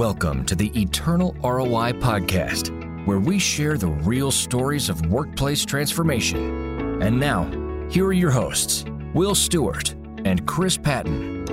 Welcome to the Eternal ROI Podcast, where we share the real stories of workplace transformation. And now, here are your hosts, Will Stewart and Chris Patton.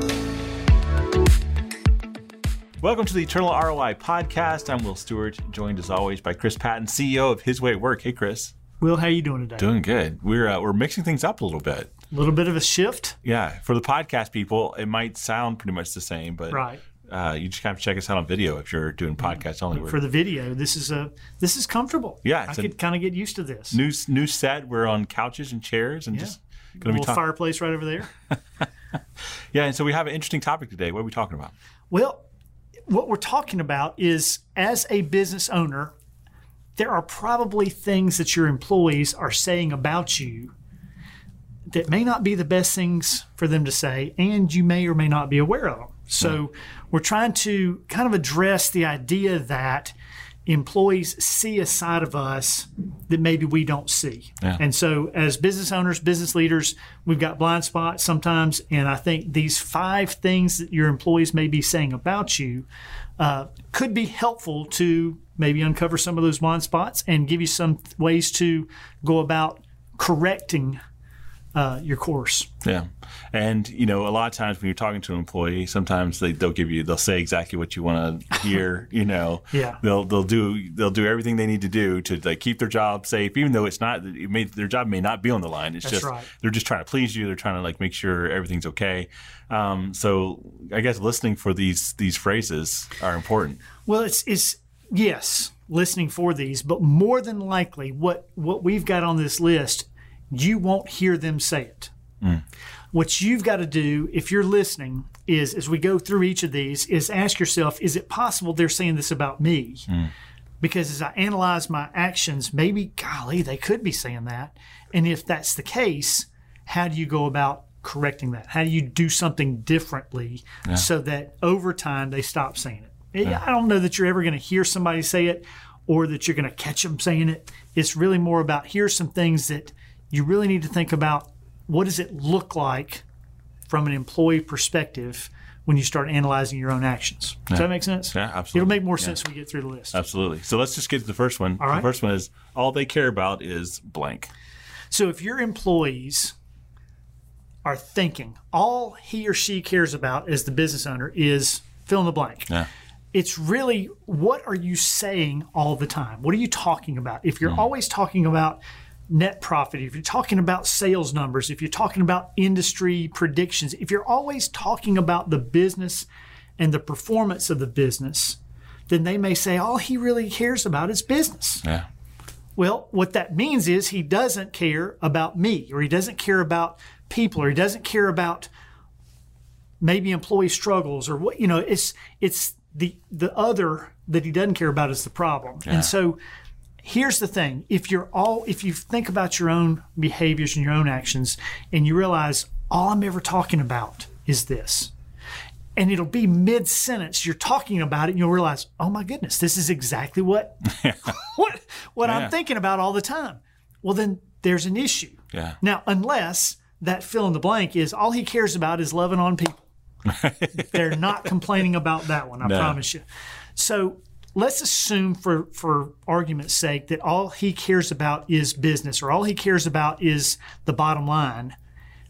Welcome to the Eternal ROI Podcast. I'm Will Stewart, joined as always by Chris Patton, CEO of His Way at Work. Hey, Chris. Will, how you doing today? Doing good. We're uh, we're mixing things up a little bit. A little bit of a shift. Yeah, for the podcast people, it might sound pretty much the same, but Right. Uh, you just kind of check us out on video if you're doing podcasts only. We're For the video, this is a this is comfortable. Yeah, I could kind of get used to this. new new set. We're on couches and chairs and Yeah. just going to little be talking. fireplace right over there. Yeah, and so we have an interesting topic today. What are we talking about? Well, what we're talking about is as a business owner, there are probably things that your employees are saying about you that may not be the best things for them to say, and you may or may not be aware of them. So, we're trying to kind of address the idea that employees see a side of us that maybe we don't see. Yeah. And so, as business owners, business leaders, we've got blind spots sometimes. And I think these five things that your employees may be saying about you uh, could be helpful to maybe uncover some of those blind spots and give you some ways to go about correcting uh, your course. Yeah, and you know, a lot of times when you're talking to an employee, sometimes they, they'll give you, they'll say exactly what you want to hear. you know, Yeah. they'll they'll do they'll do everything they need to do to like keep their job safe, even though it's not. It may, their job may not be on the line. It's That's just right. they're just trying to please you. They're trying to like make sure everything's okay. Um, so I guess listening for these these phrases are important. Well, it's it's yes, listening for these, but more than likely, what what we've got on this list, you won't hear them say it. Mm. What you've got to do if you're listening is, as we go through each of these, is ask yourself: Is it possible they're saying this about me? Mm. Because as I analyze my actions, maybe, golly, they could be saying that. And if that's the case, how do you go about correcting that? How do you do something differently so that over time they stop saying it? I don't know that you're ever going to hear somebody say it or that you're going to catch them saying it. It's really more about here's some things that you really need to think about. What does it look like from an employee perspective when you start analyzing your own actions? Does that make sense? Yeah, absolutely. It'll make more Yeah. sense when we get through the list. Absolutely. So let's just get to the first one. All right. The first one is all they care about is blank. So if your employees are thinking all he or she cares about as the business owner is fill in the blank. Yeah. It's really what are you saying all the time? What are you talking about? If you're mm. always talking about net profit, if you're talking about sales numbers, if you're talking about industry predictions, if you're always talking about the business and the performance of the business, then they may say all he really cares about is business. Yeah. Well, what that means is he doesn't care about me, or he doesn't care about people, or he doesn't care about maybe employee struggles, or what you know. It's it's the the other that he doesn't care about is the problem. And so, here's the thing: if you're all if you think about your own behaviors and your own actions, and you realize all I'm ever talking about is this, and it'll be mid sentence you're talking about it and you'll realize oh my goodness this is exactly what what what Yeah. i'm thinking about all the time well then there's an issue Yeah. now unless that fill in the blank is all he cares about is loving on people they're not complaining about that one i No. promise you so let's assume for for argument's sake that all he cares about is business or all he cares about is the bottom line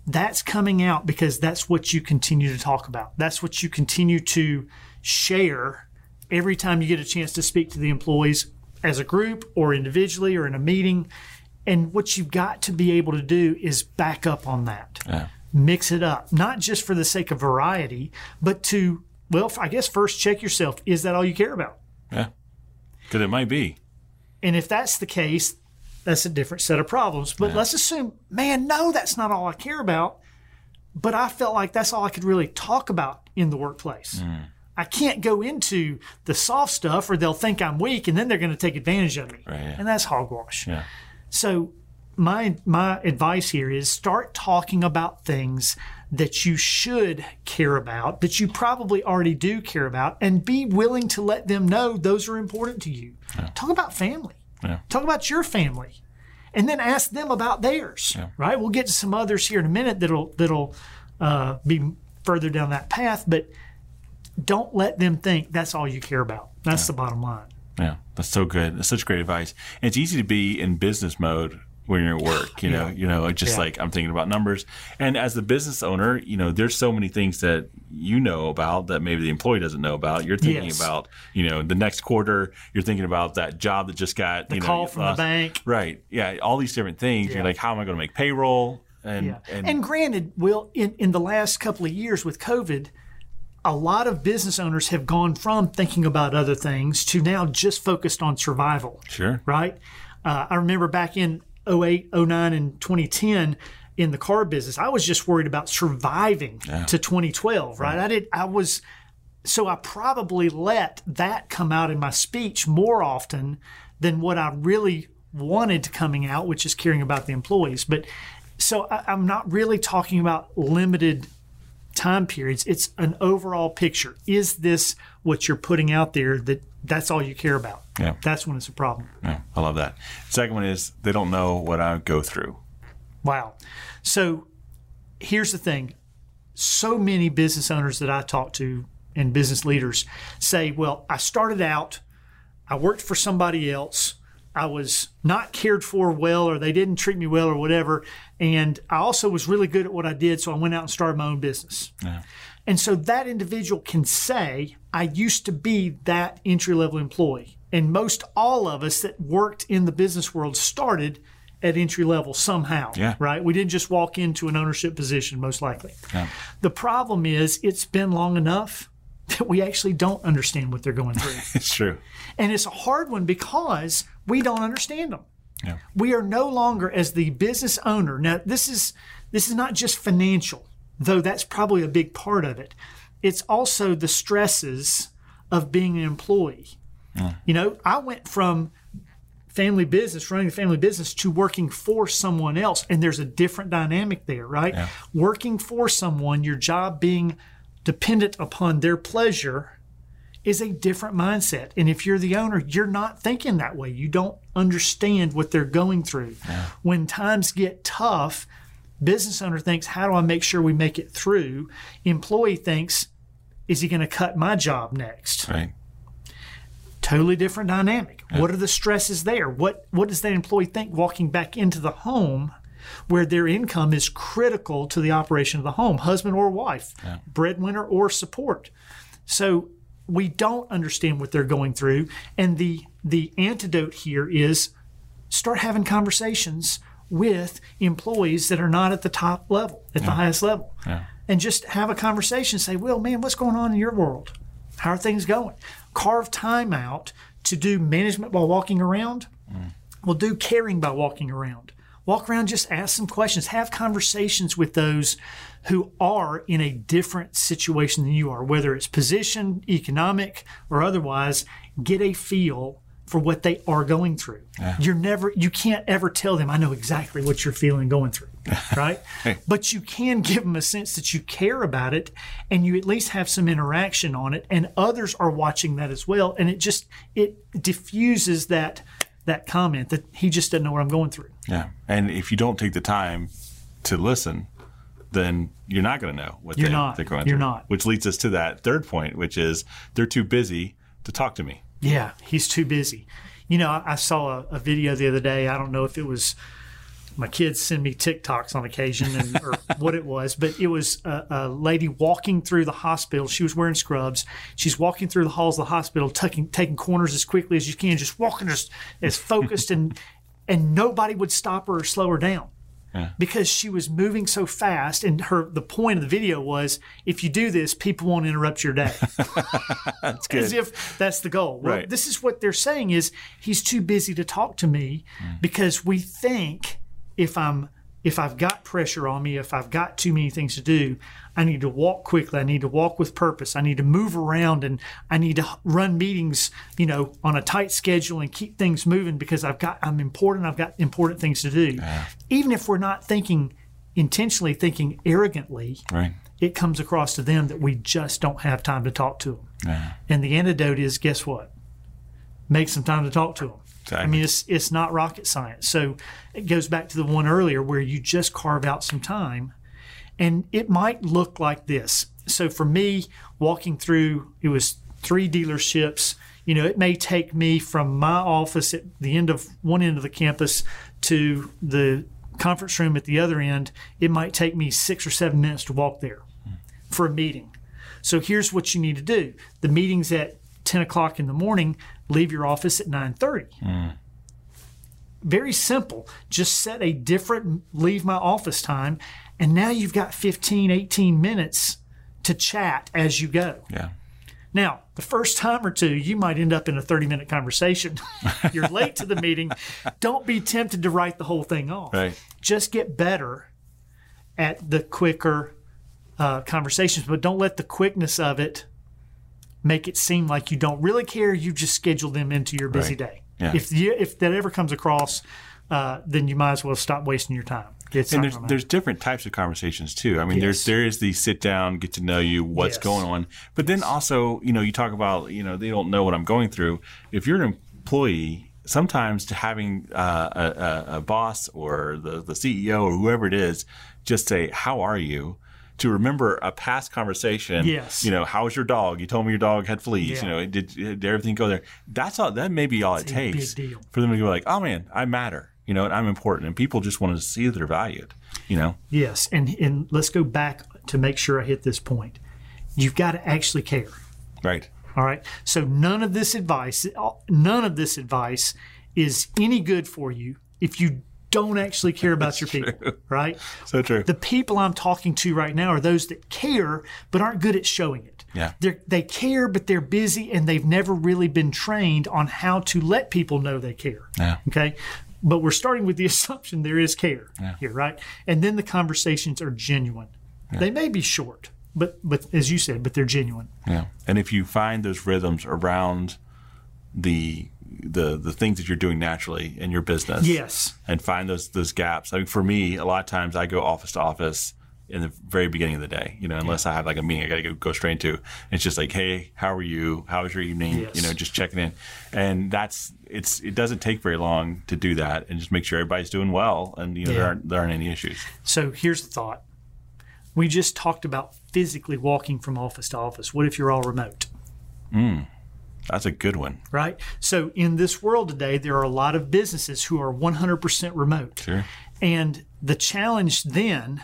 that's coming out because that's what you continue to talk about. That's what you continue to share every time you get a chance to speak to the employees as a group or individually or in a meeting. And what you've got to be able to do is back up on that. Yeah. Mix it up, not just for the sake of variety, but to, well, I guess first check yourself. Is that all you care about? Yeah. Because it might be. And if that's the case, that's a different set of problems. But let's assume, man, no, that's not all I care about. But I felt like that's all I could really talk about in the workplace. Mm. I can't go into the soft stuff or they'll think I'm weak and then they're going to take advantage of me. Right, yeah. And that's hogwash. Yeah. So my my advice here is start talking about things that you should care about, that you probably already do care about, and be willing to let them know those are important to you. Talk about family. Yeah. Talk about your family. And then ask them about theirs. Right? We'll get to some others here in a minute that'll that'll uh, be further down that path, but don't let them think that's all you care about. That's the bottom line. Yeah, that's so good. That's such great advice. And it's easy to be in business mode when you're at work. You know, you know, it's just Yeah. like I'm thinking about numbers. And as the business owner, you know, there's so many things that you know about that maybe the employee doesn't know about. You're thinking Yes. about, you know, the next quarter. You're thinking about that job that just got you know, call from the bank. Right. Yeah. All these different things. Yeah. You're like, how am I going to make payroll? And Yeah. and, And, granted, Will, in, in the last couple of years with COVID, a lot of business owners have gone from thinking about other things to now just focused on survival. sure. right? Uh, I remember back in 08, 09, and 2010 in the car business, I was just worried about surviving to 2012, right? I did, I was, so I probably let that come out in my speech more often than what I really wanted to coming out, which is caring about the employees. But so I, I'm not really talking about limited time periods. It's an overall picture. Is this what you're putting out there that that's all you care about? Yeah. That's when it's a problem. Yeah, I love that. Second one is they don't know what I go through. Wow. So here's the thing so many business owners that I talk to and business leaders say, well, I started out, I worked for somebody else. I was not cared for well, or they didn't treat me well, or whatever. And I also was really good at what I did, so I went out and started my own business. And so that individual can say, I used to be that entry level employee. And most all of us that worked in the business world started at entry level somehow, Yeah. right? We didn't just walk into an ownership position, most likely. The problem is, it's been long enough that we actually don't understand what they're going through. It's true. and it's a hard one because we don't understand them. Yeah. we are no longer as the business owner now this is this is not just financial though that's probably a big part of it. It's also the stresses of being an employee. You know i went from family business running a family business to working for someone else and there's a different dynamic there right? Working for someone your job being dependent upon their pleasure is a different mindset. And if you're the owner, you're not thinking that way. You don't understand what they're going through. When times get tough, business owner thinks, how do I make sure we make it through? Employee thinks, is he going to cut my job next? Right. Totally different dynamic. What are the stresses there? What what does that employee think walking back into the home where their income is critical to the operation of the home, husband or wife, breadwinner or support? So we don't understand what they're going through. And the the antidote here is start having conversations with employees that are not at the top level, at the highest level. And just have a conversation, say, Well, man, what's going on in your world? How are things going? Carve time out to do management while walking around. Mm. Well, do caring by walking around. Walk around, just ask some questions, have conversations with those who are in a different situation than you are, whether it's position, economic, or otherwise. Get a feel for what they are going through. You're never, you can't ever tell them, I know exactly what you're feeling going through, right? But you can give them a sense that you care about it and you at least have some interaction on it and others are watching that as well. And it just, it diffuses that, that comment that he just doesn't know what I'm going through. Yeah. And if you don't take the time to listen, then you're not going to know what You're they, not. they're going You're through. not. Which leads us to that third point, which is they're too busy to talk to me. Yeah, he's too busy. You know, I, I saw a, a video the other day. I don't know if it was my kids send me TikToks on occasion and, or what it was, but it was a, a lady walking through the hospital. She was wearing scrubs. She's walking through the halls of the hospital, taking taking corners as quickly as you can, just walking as, as focused and and nobody would stop her or slow her down because she was moving so fast. And her the point of the video was if you do this people won't interrupt your day. That's good. as if that's the goal. Well, Right. this is what they're saying is he's too busy to talk to me mm. because we think if i'm if i've got pressure on me if i've got too many things to do i need to walk quickly i need to walk with purpose i need to move around and i need to run meetings you know on a tight schedule and keep things moving because i've got i'm important i've got important things to do even if we're not thinking intentionally thinking arrogantly Right. it comes across to them that we just don't have time to talk to them. Yeah. And the antidote is guess what? Make some time to talk to them. I mean, it's it's not rocket science. So it goes back to the one earlier where you just carve out some time, and it might look like this. so for me, walking through, it was three dealerships. You know, it may take me from my office at the end of one end of the campus to the conference room at the other end. It might take me six or seven minutes to walk there for a meeting. So here's what you need to do: the meeting's at ten o'clock in the morning. Leave your office at nine thirty. Very simple. Just set a different leave my office time, and now you've got 15, 18 minutes to chat as you go. Yeah. Now, the first time or two, you might end up in a 30 minute conversation. You're late to the meeting. Don't be tempted to write the whole thing off. Right. Just get better at the quicker uh, conversations, but don't let the quickness of it make it seem like you don't really care. You just schedule them into your busy Right. day. Yeah. If you, if that ever comes across, uh, then you might as well stop wasting your time. It's and there's there's different types of conversations too. I mean, Yes. there's there is the sit down, get to know you, what's Yes. going on, but then also you know you talk about you know they don't know what I'm going through. If you're an employee, sometimes to having uh, a, a, a boss or the the CEO or whoever it is just say how are you. To remember a past conversation, Yes. You know, how was your dog? You told me your dog had fleas. You know, did, did everything go there? That's all. That may be all it a big takes deal. for them to go like, "Oh man, I matter." You know, and I'm important, and people just want to see that they're valued. You know, Yes, and and let's go back to make sure I hit this point. You've got to actually care. right? All right. So none of this advice, none of this advice is any good for you if you don't actually care about your people, right? So true. The people I'm talking to right now are those that care but aren't good at showing it. Yeah. They're, they care, but they're busy and they've never really been trained on how to let people know they care. Yeah. Okay. But we're starting with the assumption there is care here, right? And then the conversations are genuine. They may be short, but but as you said, but they're genuine. Yeah. And if you find those rhythms around the the the things that you're doing naturally in your business, Yes. and find those those gaps. I mean, for me, a lot of times I go office to office in the very beginning of the day. You know, unless I have like a meeting, I got to go, go straight into. It's just like, hey, how are you? How was your evening? Yes. You know, just checking in, and that's it's. It doesn't take very long to do that, and just make sure everybody's doing well, and you know there aren't there aren't any issues. So here's the thought. We just talked about physically walking from office to office. What if you're all remote? Hmm. That's a good one. Right? So in this world today, there are a lot of businesses who are 100% remote. Sure. And the challenge then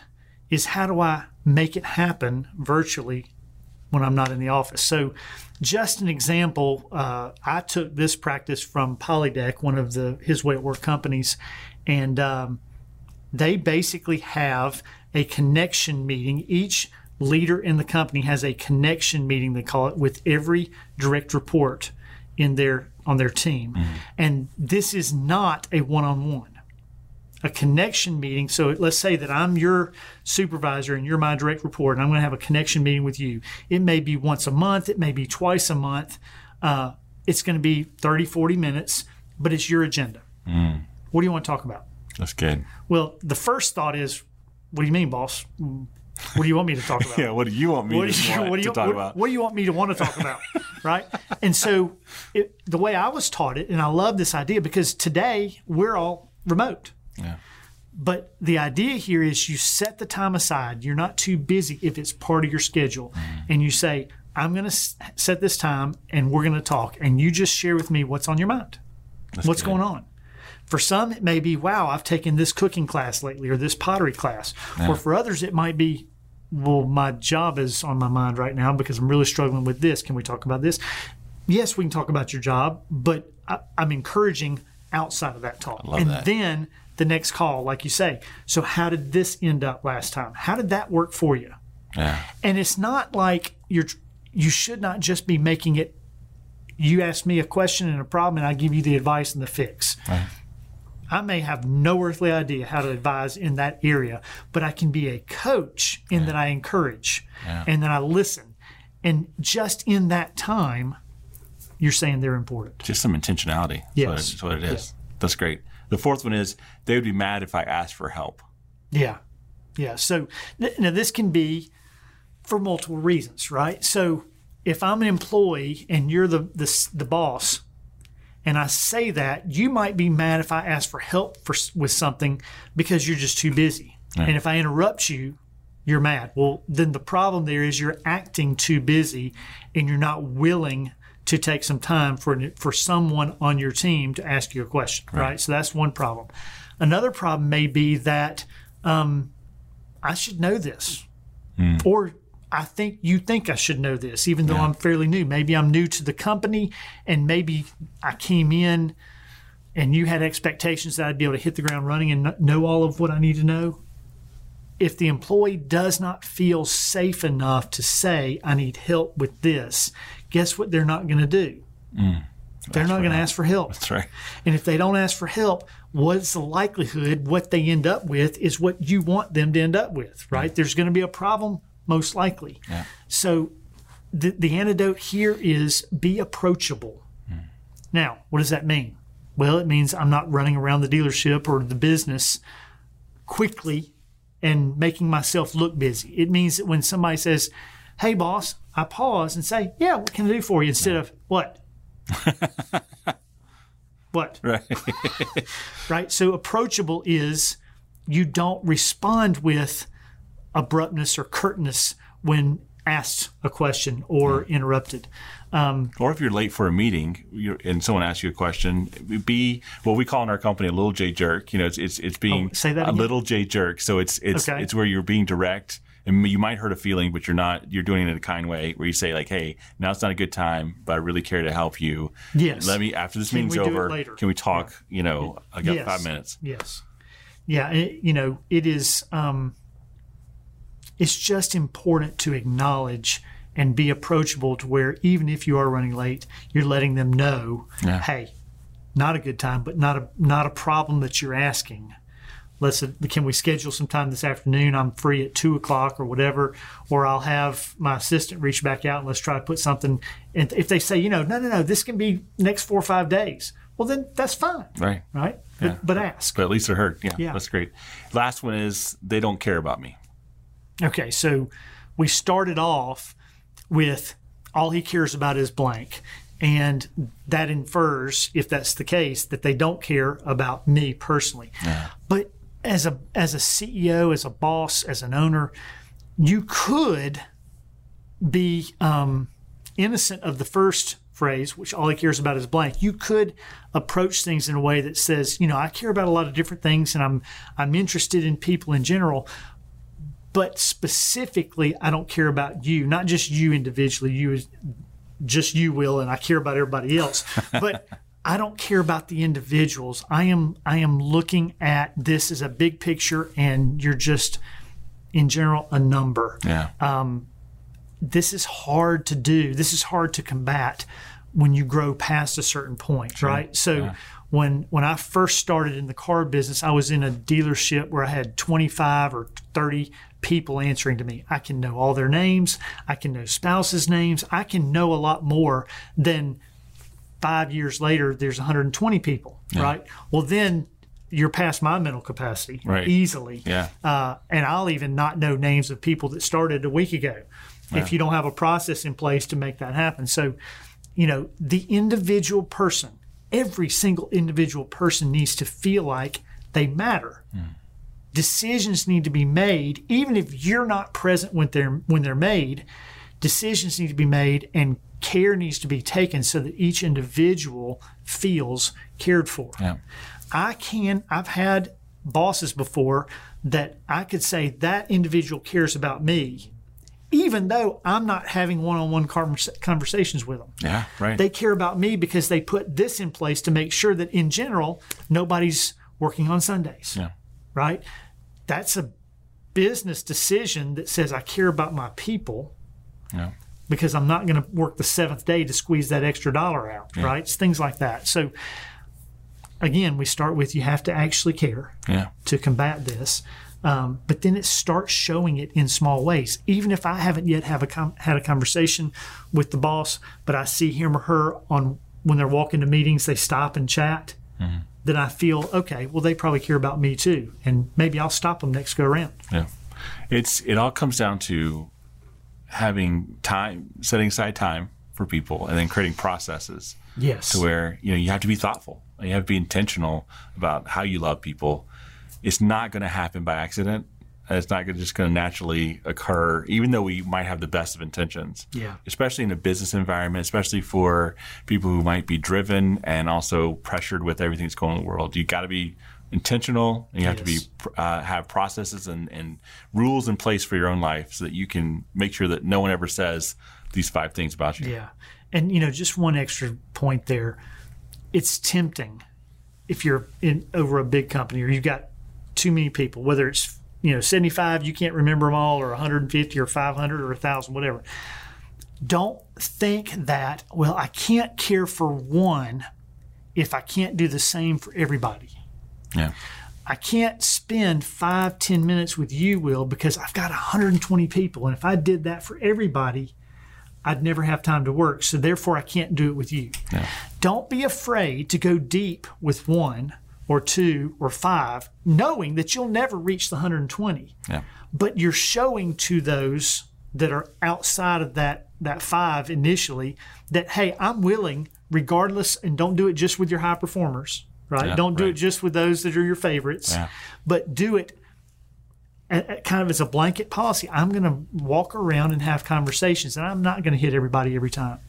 is how do I make it happen virtually when I'm not in the office? So, just an example, uh, I took this practice from Polydeck, one of the His Way at Work companies, and um, they basically have a connection meeting. Each leader in the company has a connection meeting, they call it, with every direct report in their on their team. And this is not a one-on-one a connection meeting. So let's say that I'm your supervisor and you're my direct report, and I'm going to have a connection meeting with you. It may be once a month, it may be twice a month. Uh, it's going to be 30, 40 minutes, but it's your agenda. What do you want to talk about? That's good. Well, the first thought is, what do you mean, boss? What do you want me to talk about? Yeah. What do you want me what to, you, want what do you, to talk what, about? what do you want me to want to talk about right and so it, the way i was taught it and i love this idea because today we're all remote Yeah. but the idea here is you set the time aside you're not too busy if it's part of your schedule Mm-hmm. and you say i'm going to s- set this time and we're going to talk and you just share with me what's on your mind That's what's good. going on for some it may be wow i've taken this cooking class lately or this pottery class or for others it might be well my job is on my mind right now because i'm really struggling with this. Can we talk about this? Yes we can talk about your job but I, i'm encouraging outside of that talk. Love and that. then the next call like you say. So how did this end up last time? How did that work for you? Yeah. and it's not like you're you should not just be making it you ask me a question and a problem and i give you the advice and the fix. Right. I may have no earthly idea how to advise in that area but i can be a coach in that i encourage and then i listen and just in that time you're saying they're important Just some intentionality. That's Yes. What it, that's what it is. That's great. The fourth one is they would be mad if I asked for help. Yeah. Yeah. So th- now this can be for multiple reasons, right? So if I'm an employee and you're the, the, the boss, and I say that, you might be mad if I ask for help for, with something because you're just too busy. And if I interrupt you, you're mad. Well, then the problem there is you're acting too busy and you're not willing to take some time for for someone on your team to ask you a question, right? right? So that's one problem. Another problem may be that um, I should know this, mm. or I think you think I should know this, even though yeah. I'm fairly new. Maybe I'm new to the company, and maybe I came in and you had expectations that I'd be able to hit the ground running and know all of what I need to know if the employee does not feel safe enough to say, I need help with this, guess what they're not going to do? Mm, they're not going to ask for help. That's right. And if they don't ask for help, what's the likelihood what they end up with is what you want them to end up with, right? Mm. There's going to be a problem, most likely. Yeah. So the, the antidote here is be approachable. Mm. Now, what does that mean? Well, it means I'm not running around the dealership or the business quickly and making myself look busy. It means that when somebody says, Hey, boss, I pause and say, Yeah, what can I do for you? instead of what? what? Right. right. So approachable is you don't respond with abruptness or curtness when asked a question or interrupted. Um, or if you're late for a meeting and someone asks you a question, be what we call in our company a little J jerk. You know, it's it's, it's being oh, say that a little J jerk. So it's it's okay. it's where you're being direct and you might hurt a feeling, but you're not. You're doing it in a kind way where you say like, "Hey, now it's not a good time, but I really care to help you. Yes. Let me after this can meeting's over. Can we talk? Yeah. You know, I got yes. five minutes. Yes. Yeah. It, you know, it is. Um, it's just important to acknowledge and be approachable to where even if you are running late, you're letting them know, yeah. hey, not a good time, but not a not a problem that you're asking. Let's can we schedule some time this afternoon? I'm free at two o'clock or whatever, or I'll have my assistant reach back out and let's try to put something. And if they say, you know, no, no, no, this can be next four or five days, well then that's fine, right? Right, yeah. but, but ask. But at least they're heard. Yeah, yeah, that's great. Last one is they don't care about me. Okay, so we started off with all he cares about is blank. And that infers, if that's the case, that they don't care about me personally. Yeah. But as a as a CEO, as a boss, as an owner, you could be um, innocent of the first phrase, which all he cares about is blank. You could approach things in a way that says, you know, I care about a lot of different things, and I'm I'm interested in people in general, but specifically, I don't care about you, not just you individually, you just you will, and I care about everybody else. But I don't care about the individuals. I am I am looking at this as a big picture, and you're just in general a number. Yeah. Um, this is hard to do. This is hard to combat when you grow past a certain point, sure. right? So. Yeah when when I first started in the car business, I was in a dealership where I had 25 or 30 people answering to me. I can know all their names. I can know spouses' names. I can know a lot more than five years later, there's 120 people, yeah. right? Well, then you're past my mental capacity right. easily. Yeah. Uh, and I'll even not know names of people that started a week ago yeah. if you don't have a process in place to make that happen. So, you know, the individual person, every single individual person needs to feel like they matter. Mm decisions need to be made, even if you're not present when they're when they're made. Decisions need to be made, and care needs to be taken so that each individual feels cared for. Yeah. I can. I've had bosses before that I could say that individual cares about me, even though I'm not having one-on-one conversations with them. Yeah, right. They care about me because they put this in place to make sure that in general nobody's working on Sundays. Yeah. Right? that's a business decision that says I care about my people. Yeah. Because I'm not going to work the seventh day to squeeze that extra dollar out, yeah. right? It's things like that. So, again, we start with you have to actually care yeah. to combat this. Um, but then it starts showing it in small ways. Even if I haven't yet have a com- had a conversation with the boss, but I see him or her on when they're walking to meetings, they stop and chat. Mm-hmm then I feel okay. Well, they probably care about me too, and maybe I'll stop them next go around. Yeah, it's it all comes down to having time, setting aside time for people, and then creating processes. Yes, to where you know you have to be thoughtful. You have to be intentional about how you love people. It's not going to happen by accident. It's not just going to naturally occur, even though we might have the best of intentions. Yeah. Especially in a business environment, especially for people who might be driven and also pressured with everything that's going on in the world. You got to be intentional and you have to be uh, have processes and, and rules in place for your own life so that you can make sure that no one ever says these five things about you. Yeah. And, you know, just one extra point there. It's tempting if you're in over a big company or you've got too many people, whether it's, you know, 75, you can't remember them all, or 150 or 500 or 1,000, whatever. Don't think that, well, I can't care for one if I can't do the same for everybody. Yeah. I can't spend five, ten minutes with you, Will, because I've got 120 people. And if I did that for everybody, I'd never have time to work. So therefore, I can't do it with you. yeah. Don't be afraid to go deep with one or two or five, knowing that you'll never reach the 120. Yeah. But you're showing to those that are outside of that that five initially that hey, I'm willing, regardless, and don't do it just with your high performers, right? Yeah, don't do it just with those that are your favorites, Yeah. but do it kind of as a blanket policy. I'm going to walk around and have conversations, and I'm not going to hit everybody every time.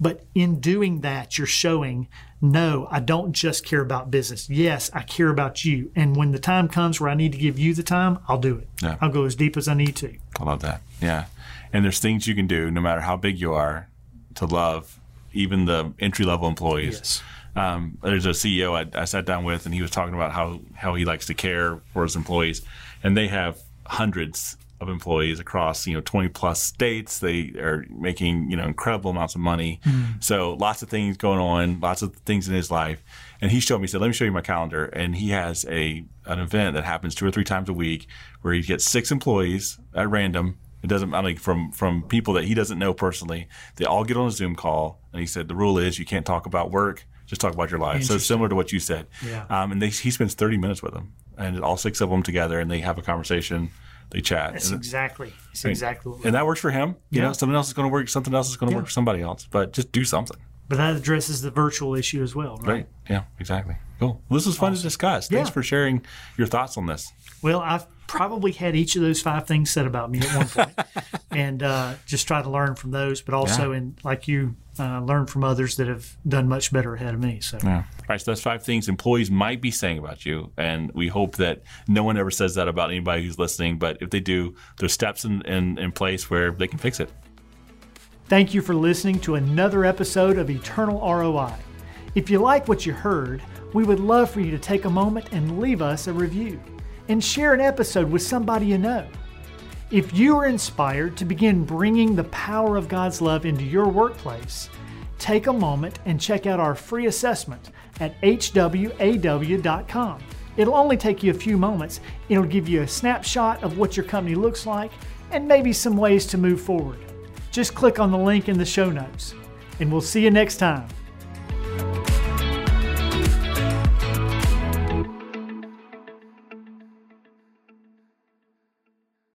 But in doing that, you're showing, no, I don't just care about business. Yes, I care about you. And when the time comes where I need to give you the time, I'll do it. Yeah. I'll go as deep as I need to. I love that. Yeah. And there's things you can do, no matter how big you are, to love even the entry level employees. Yes. Um, there's a CEO I, I sat down with, and he was talking about how, how he likes to care for his employees. And they have hundreds of employees across, you know, 20 plus states. They are making, you know, incredible amounts of money. So lots of things going on, lots of things in his life. And he showed me, he said, let me show you my calendar. And he has a, an event that happens two or three times a week where he gets six employees at random. It doesn't, I mean, from, from people that he doesn't know personally. They all get on a Zoom call. And he said, the rule is you can't talk about work. Just talk about your life. So similar to what you said. Yeah. Um, and they, he spends 30 minutes with them and all six of them together and they have a conversation. They chat. That's And- exactly, it's exactly what and that works for him. You Yeah. know, something else is going to work. Something else is going to work for somebody else. But just do something. But that addresses the virtual issue as well, right? Right. Yeah. Exactly. Cool. Well, this was fun to discuss. Thanks Yeah. for sharing your thoughts on this. Well, I've probably had each of those five things said about me at one point, and uh, just try to learn from those. But also, Yeah. in like you, uh, learn from others that have done much better ahead of me. So, Yeah. All right. So those five things employees might be saying about you, and we hope that no one ever says that about anybody who's listening. But if they do, there's steps in, in, in place where they can fix it. thank you for listening to another episode of Eternal ROI. If you like what you heard, we would love for you to take a moment and leave us a review, and share an episode with somebody you know. If you are inspired to begin bringing the power of God's love into your workplace, take a moment and check out our free assessment at hwaw.com. It'll only take you a few moments. It'll give you a snapshot of what your company looks like and maybe some ways to move forward. Just click on the link in the show notes, and we'll see you next time.